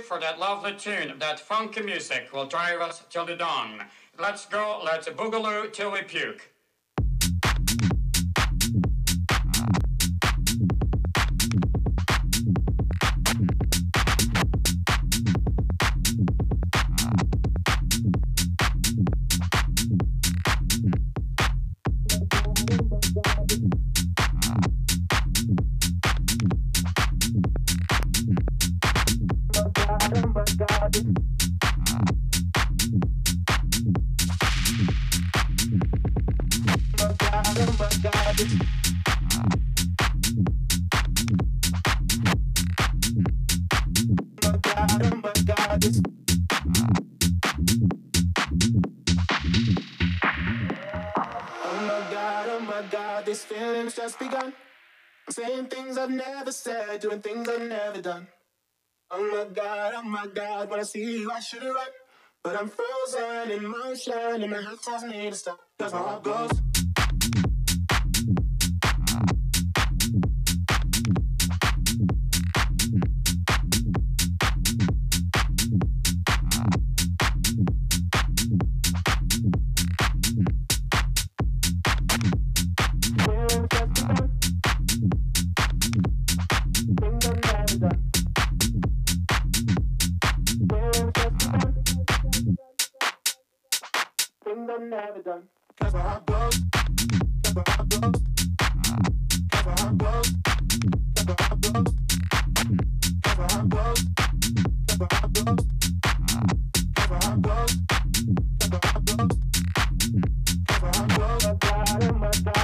for that lovely tune? That funky music will drive us till the dawn. Let's go, let's boogaloo till we puke. Doing things I've never done. Oh my god, oh my god, when I see you, I should run. But I'm frozen in motion, and my heart tells me to stop. Cause my heart goes. Should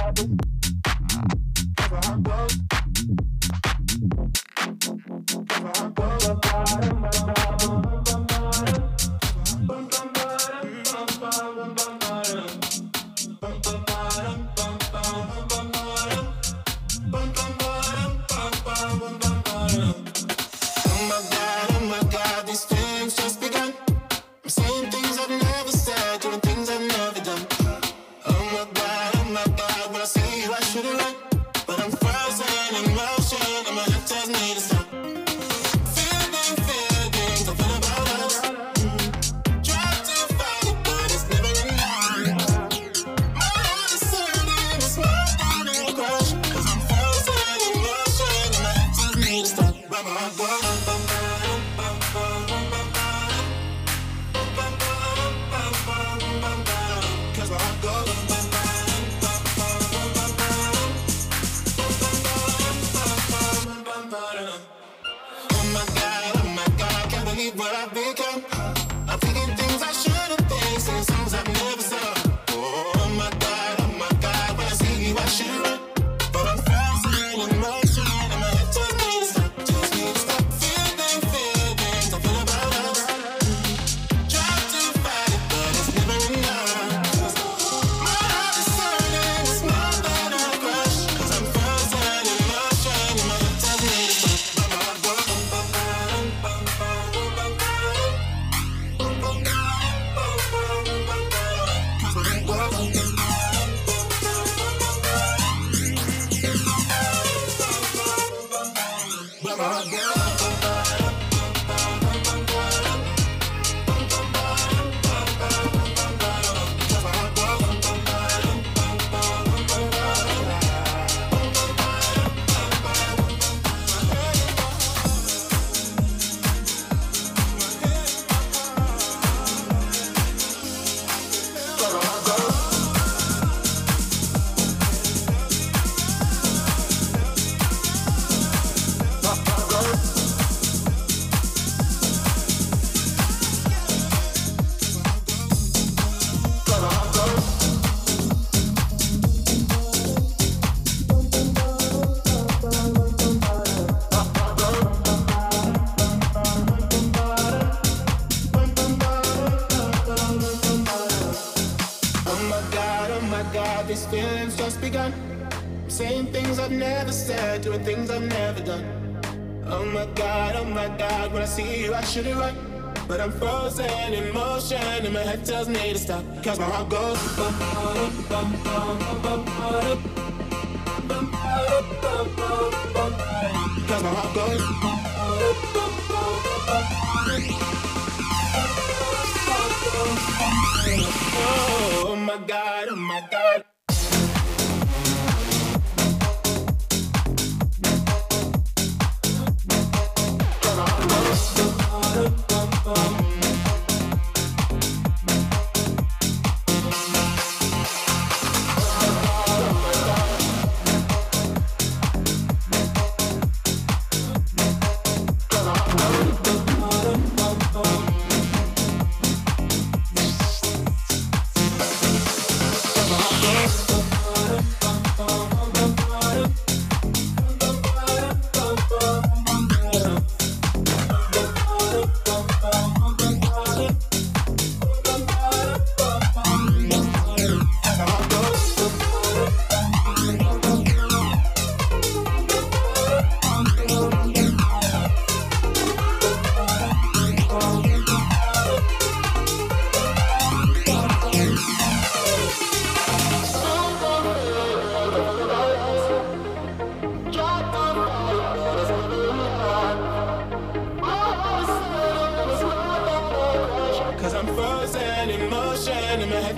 Cause my heart goes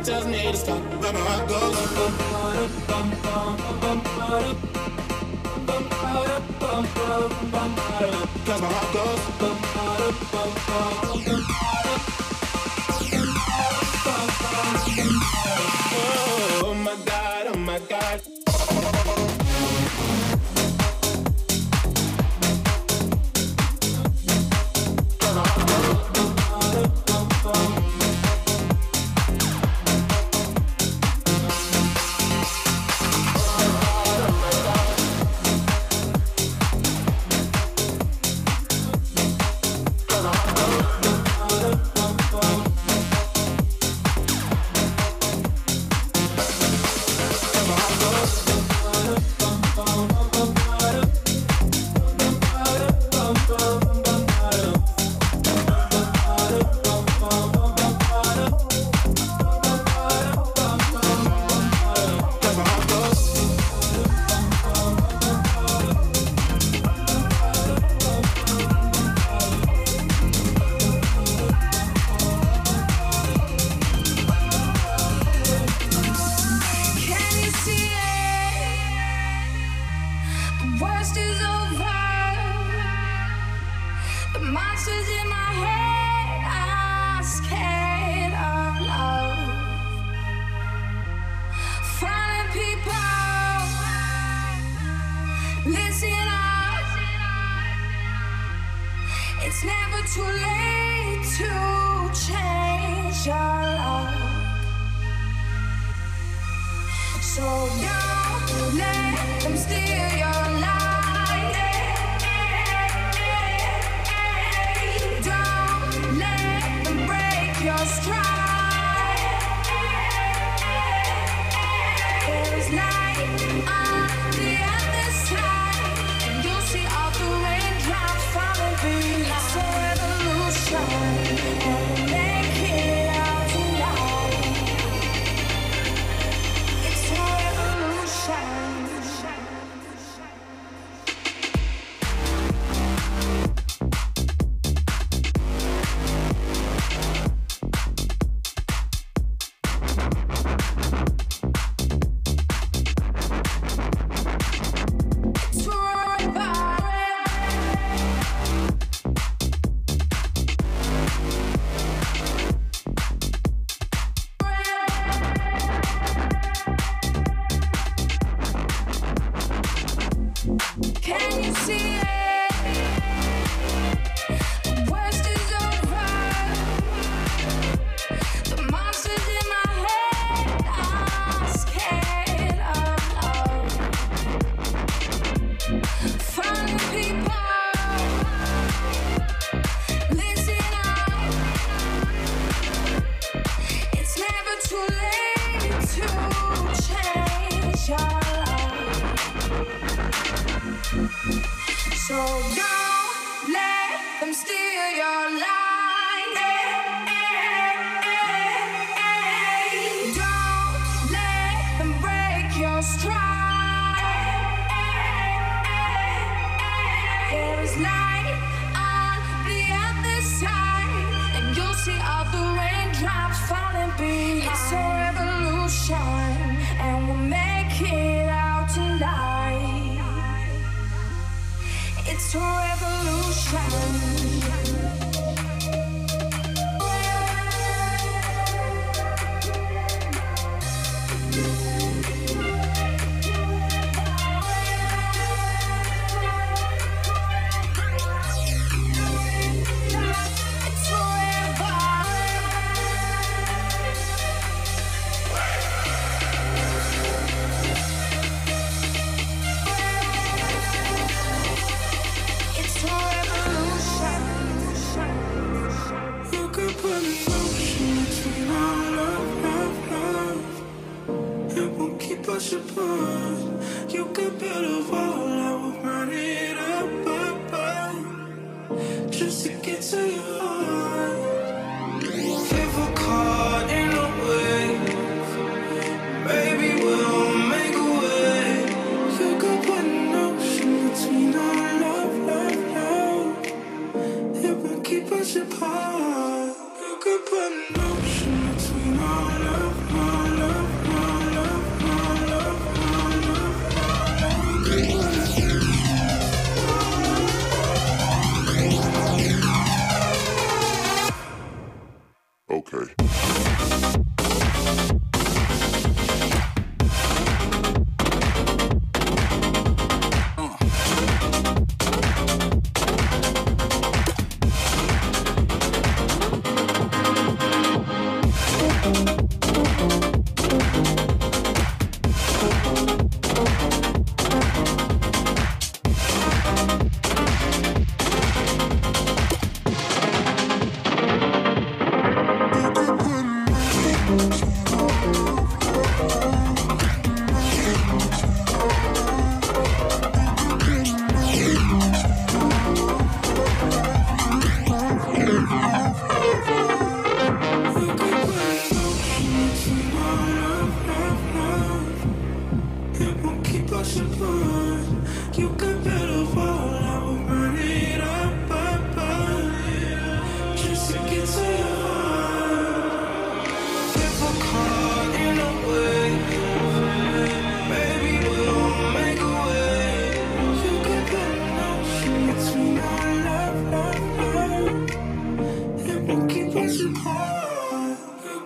tells me to stop, but my heart goes up. Cause my heart goes.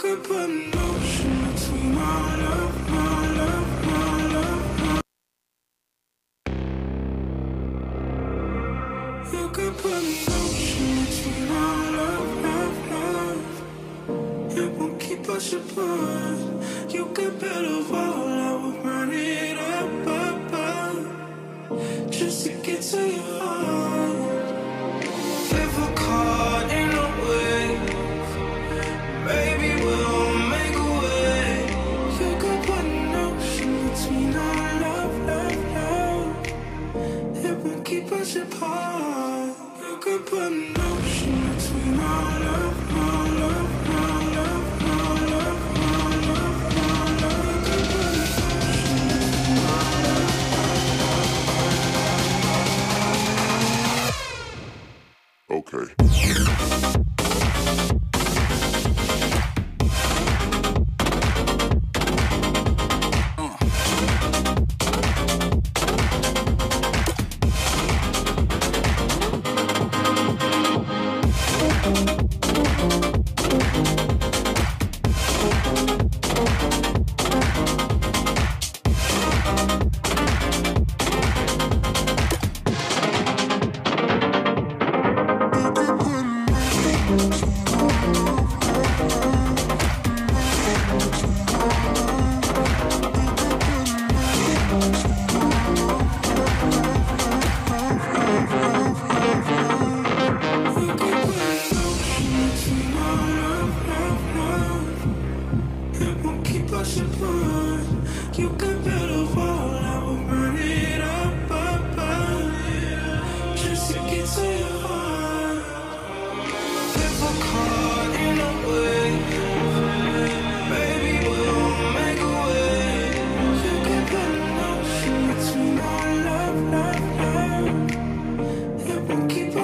could put an ocean my love, my love, my love, You put my love, love, love. It won't keep us apart.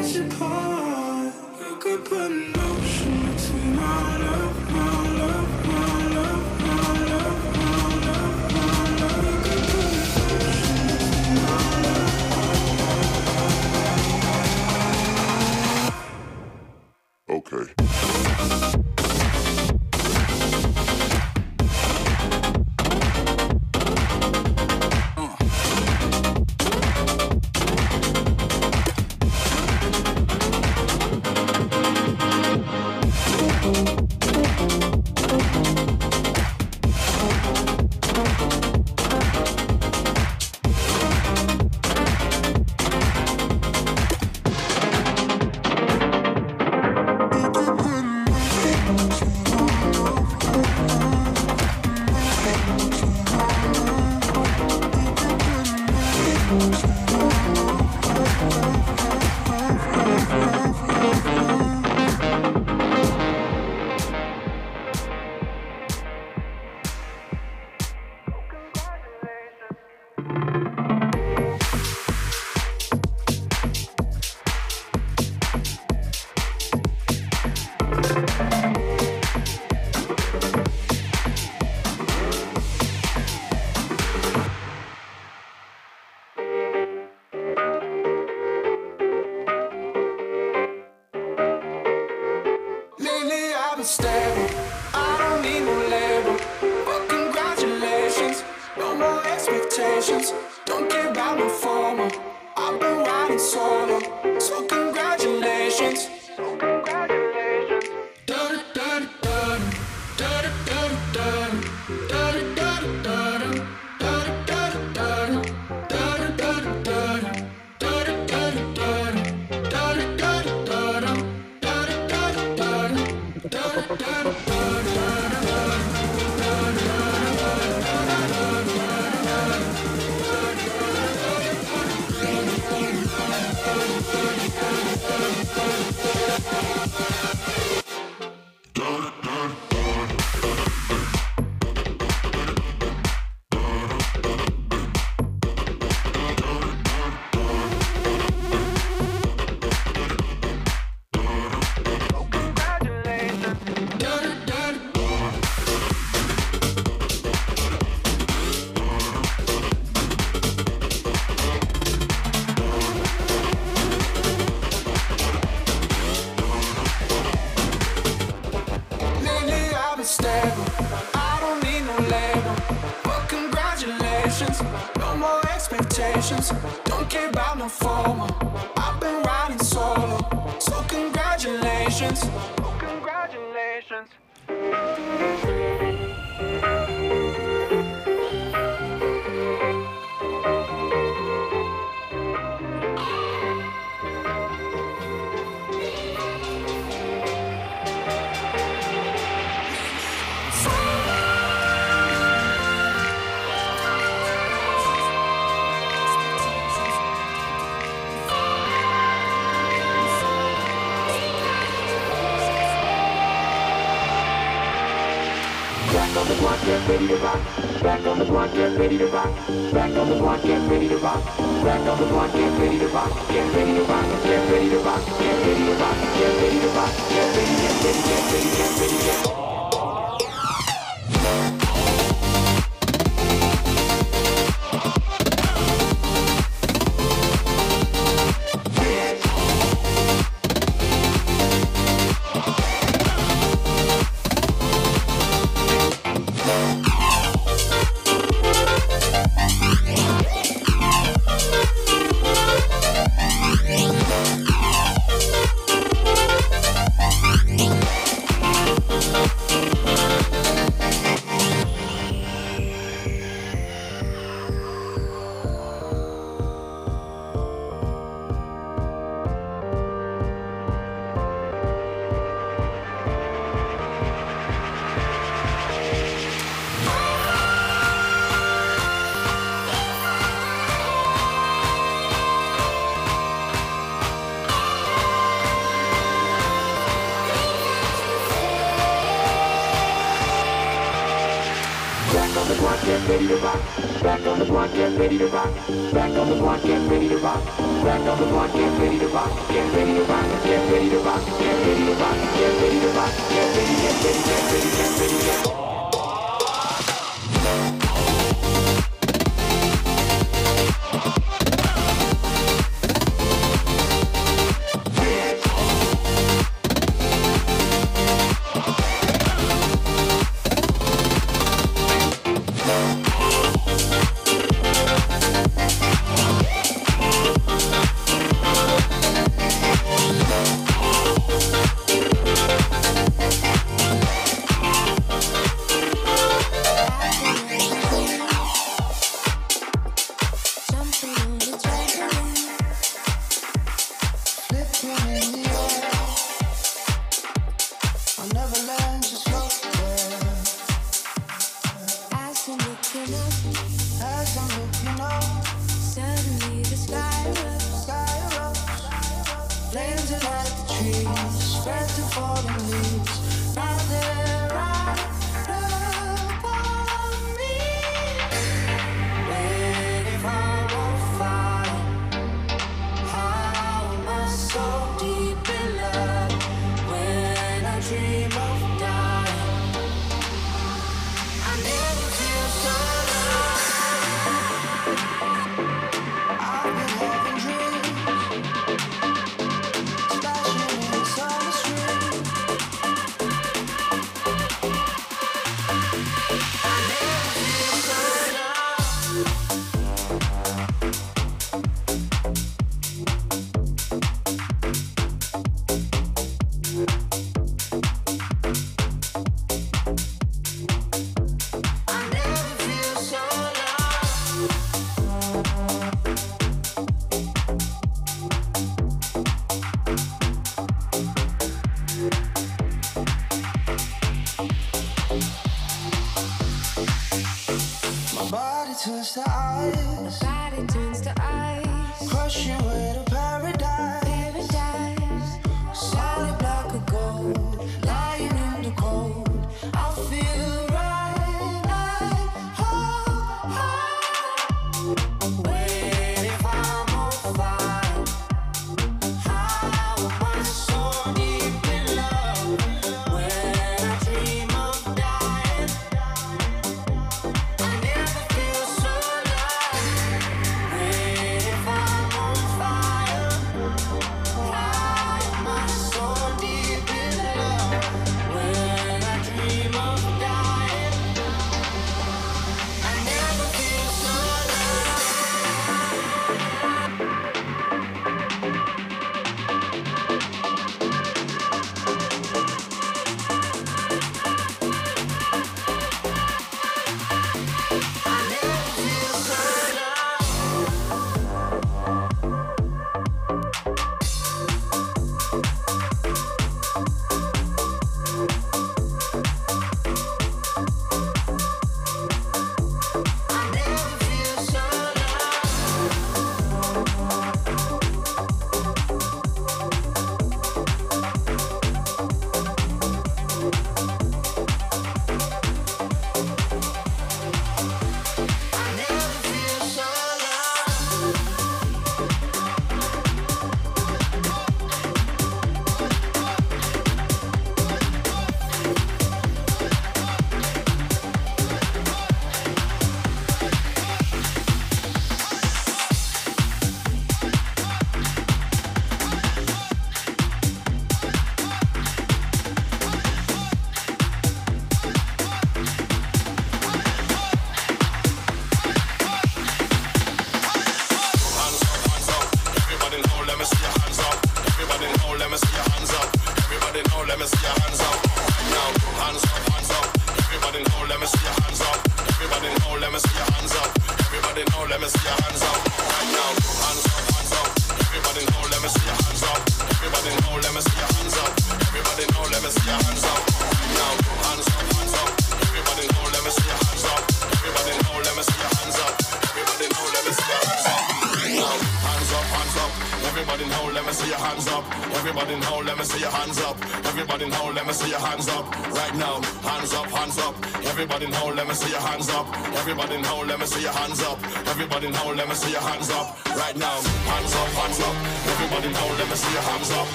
apart. You could put an ocean between our love, my love. ready to rock. Back on the block, get ready to rock. Back on the block, get ready to rock. Get ready to rock. Get ready to rock.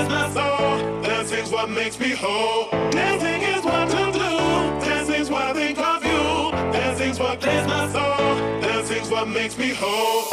is my soul. Dancing's what makes me whole. Dancing is what I do. Dancing's what I think of you. Dancing's what clears my soul. Dancing's what makes me whole.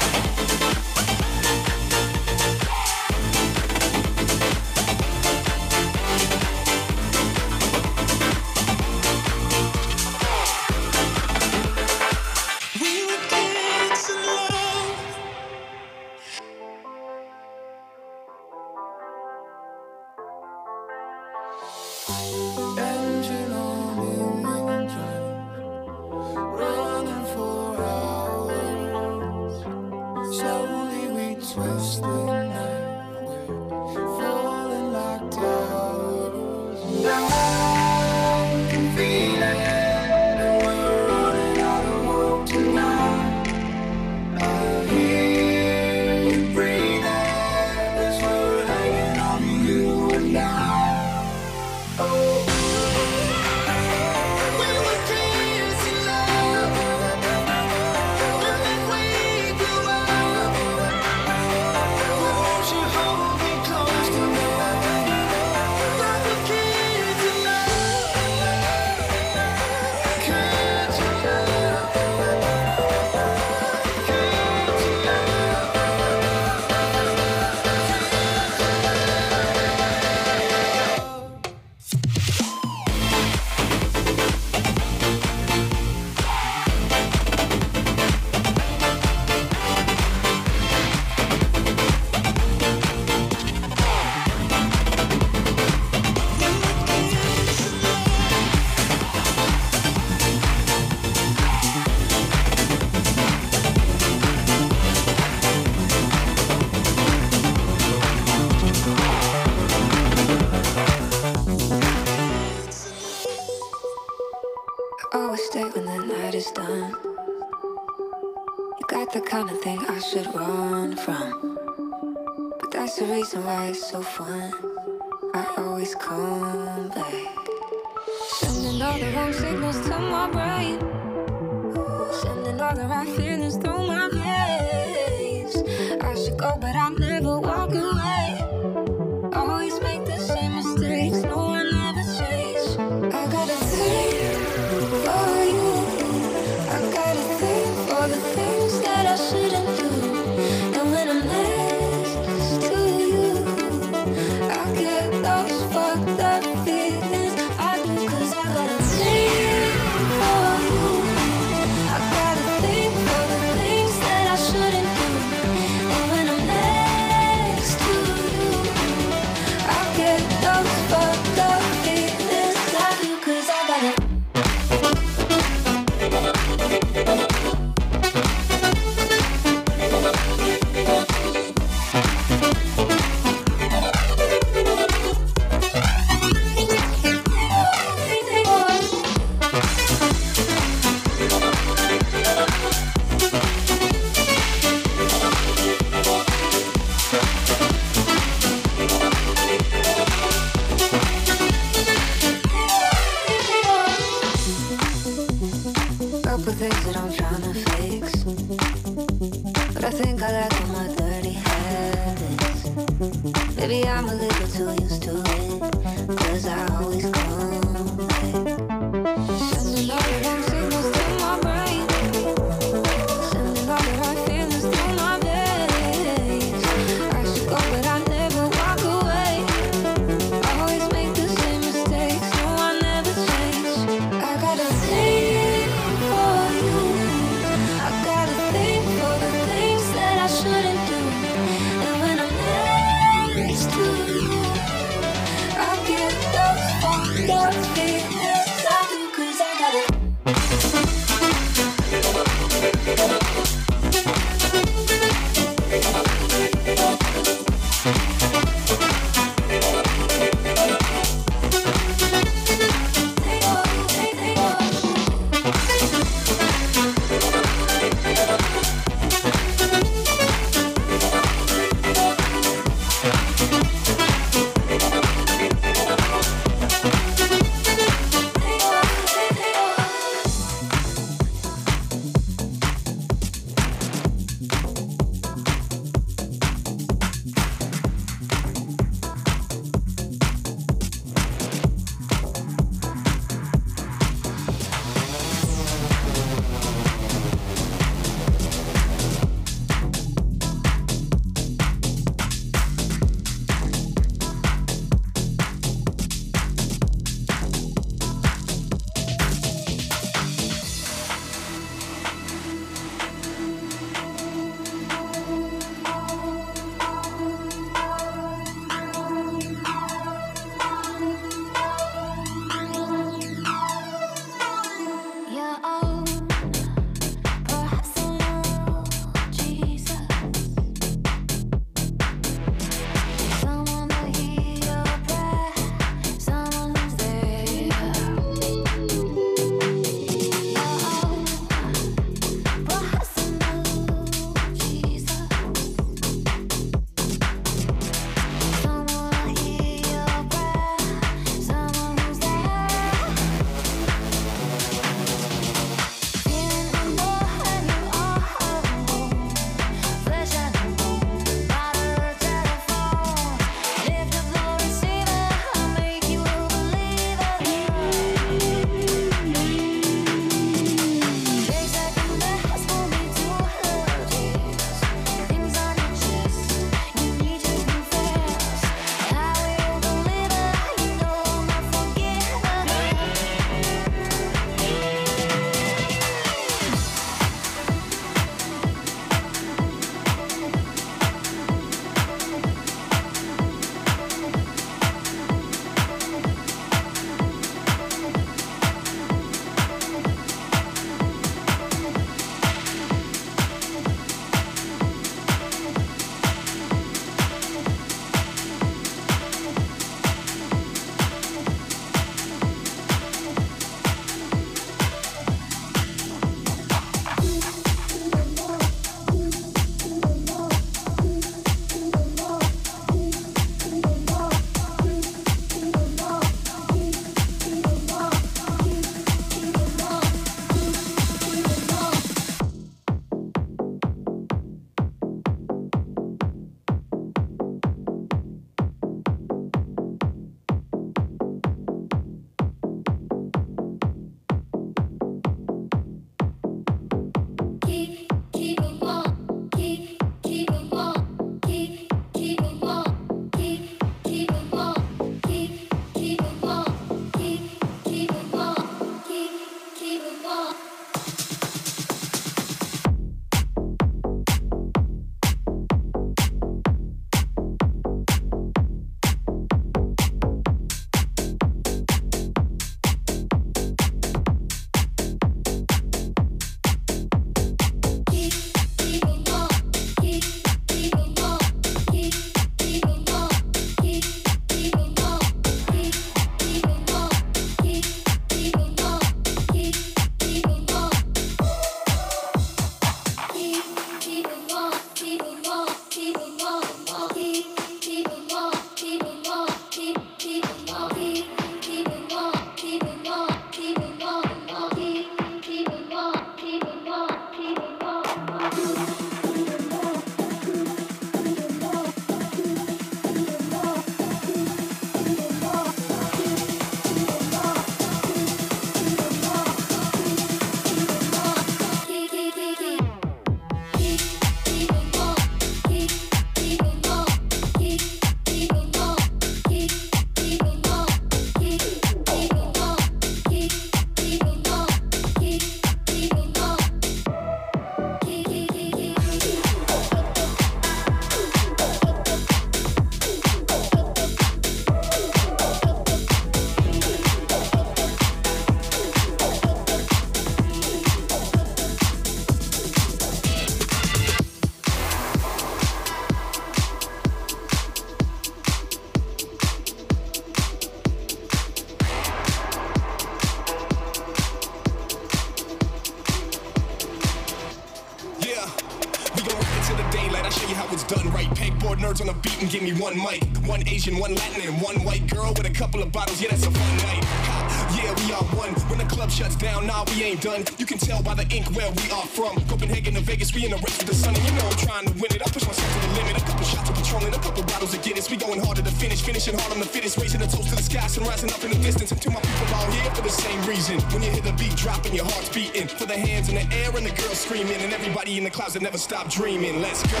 Asian, one Latin, and one white girl with a couple of bottles. Yeah, that's a fun night. Ha, yeah, we are one. When the club shuts down, nah, we ain't done. You can tell by the ink where we are from. Copenhagen to Vegas, we in the race with the sun, and you know I'm trying to win it. I push myself to the limit. A couple shots of Patron and a couple bottles of Guinness. We going harder to finish, finishing hard on the fittest, raising the toast to the sky, and rising up in the distance. And to my people out here for the same reason. When you hear the beat dropping, your heart's beating. For the hands in the air and the girls screaming, and everybody in the clouds that never stop dreaming. Let's go.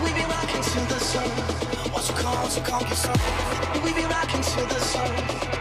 We be rocking to the sun. What you call, what you call your son? We be rocking to the sun.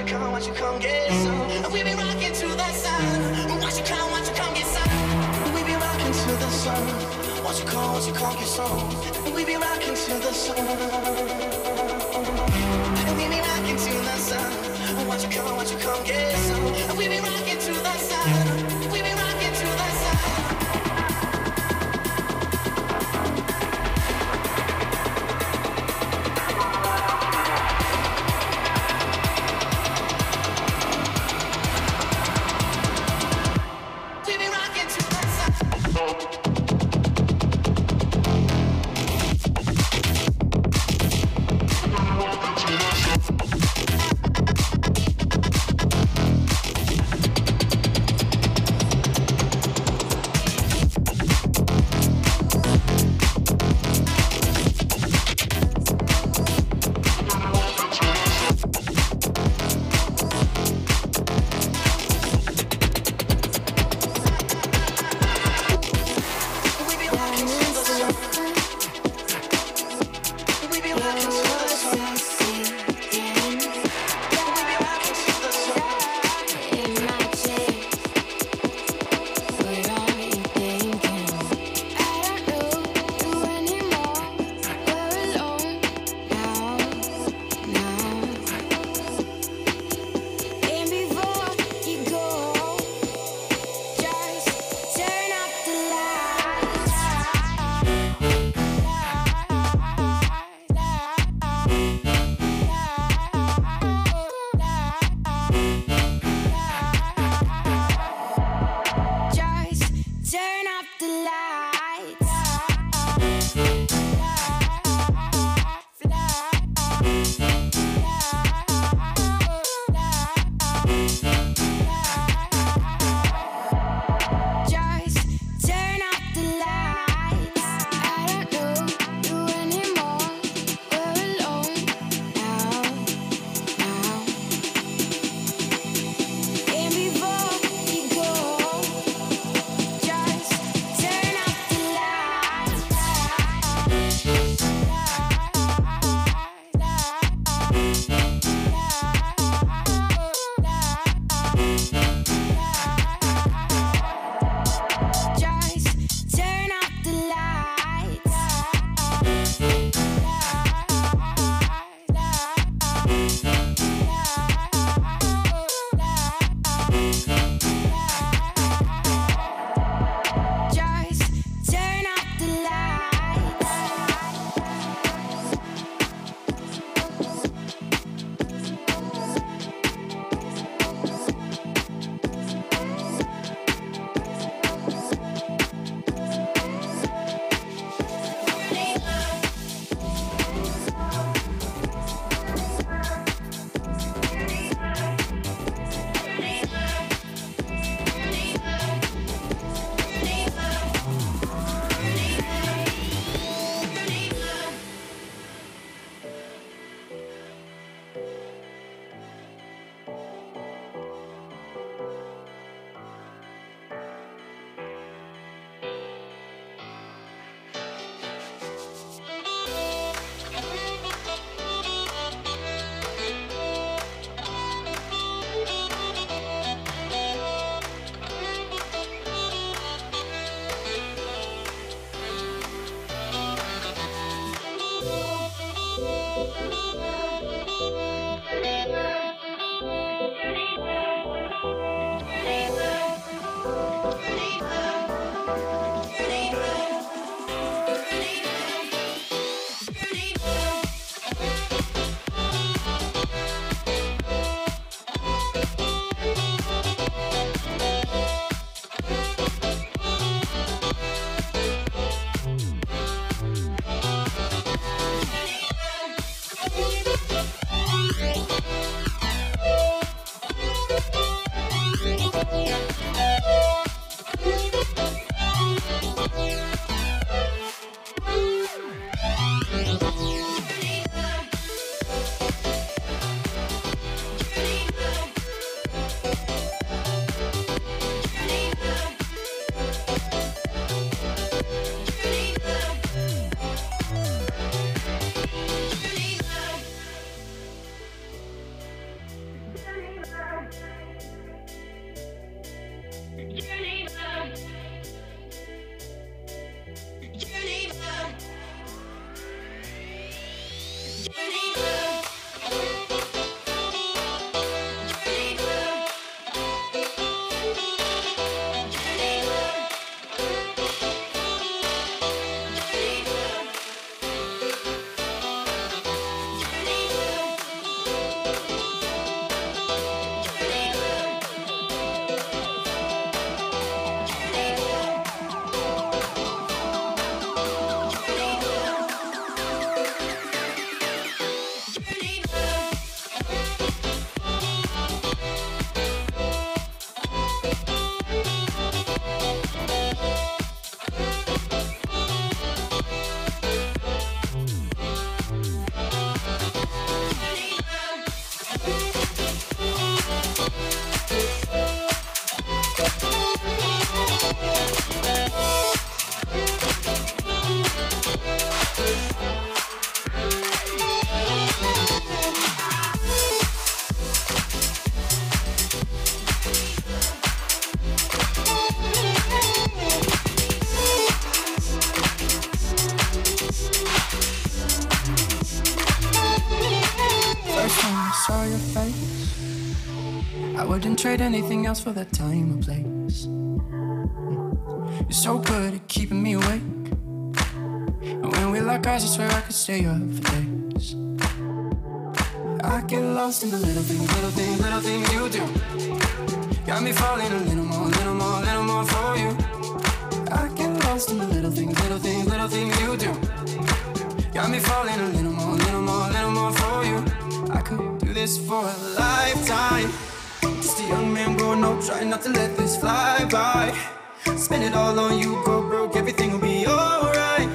You call, what you call get some? We be rocking to the sun. What you call, what you call get some? We be the sun. What you call, what you call your song? We be rocking to the sun. We be the sun. What you call, what you call get some? We be rocking to the sun. Wouldn't trade anything else for that time or place. You're so good at keeping me awake. And when we lock eyes, I swear I could stay up for days. I get lost in the little things, little things, little things you do. Got me falling a little more, little more, little more for you. I get lost in the little things, little things, little things you do. Got me falling a little more, little more, little more for you. I could do this for a lifetime. A young man growing up, trying not to let this fly by. Spend it all on you, go broke, everything will be alright.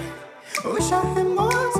I wish I had more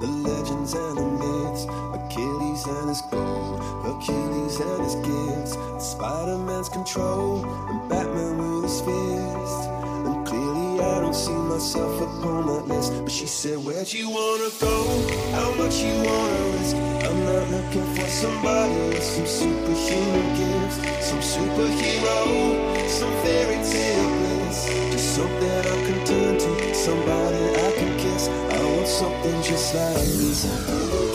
the legends and the myths, Achilles and his gold, Achilles and his gifts, Spider-Man's control, and Batman with his fist. And clearly I don't see myself upon that list. But she said, Where'd you wanna go? How much you wanna risk? I'm not looking for somebody with some superhuman gifts, some superhero, some fairy tale bliss, just something I can turn to, somebody something just like me.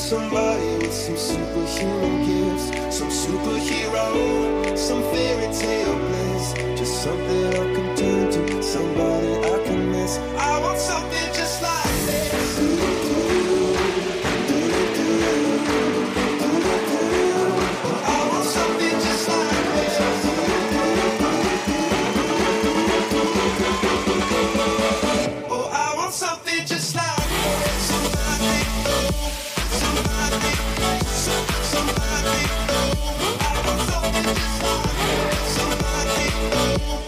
somebody with some superhero gifts, some superhero, some fairy tale bliss, just something I can turn to, somebody I can miss. I want something. Oh.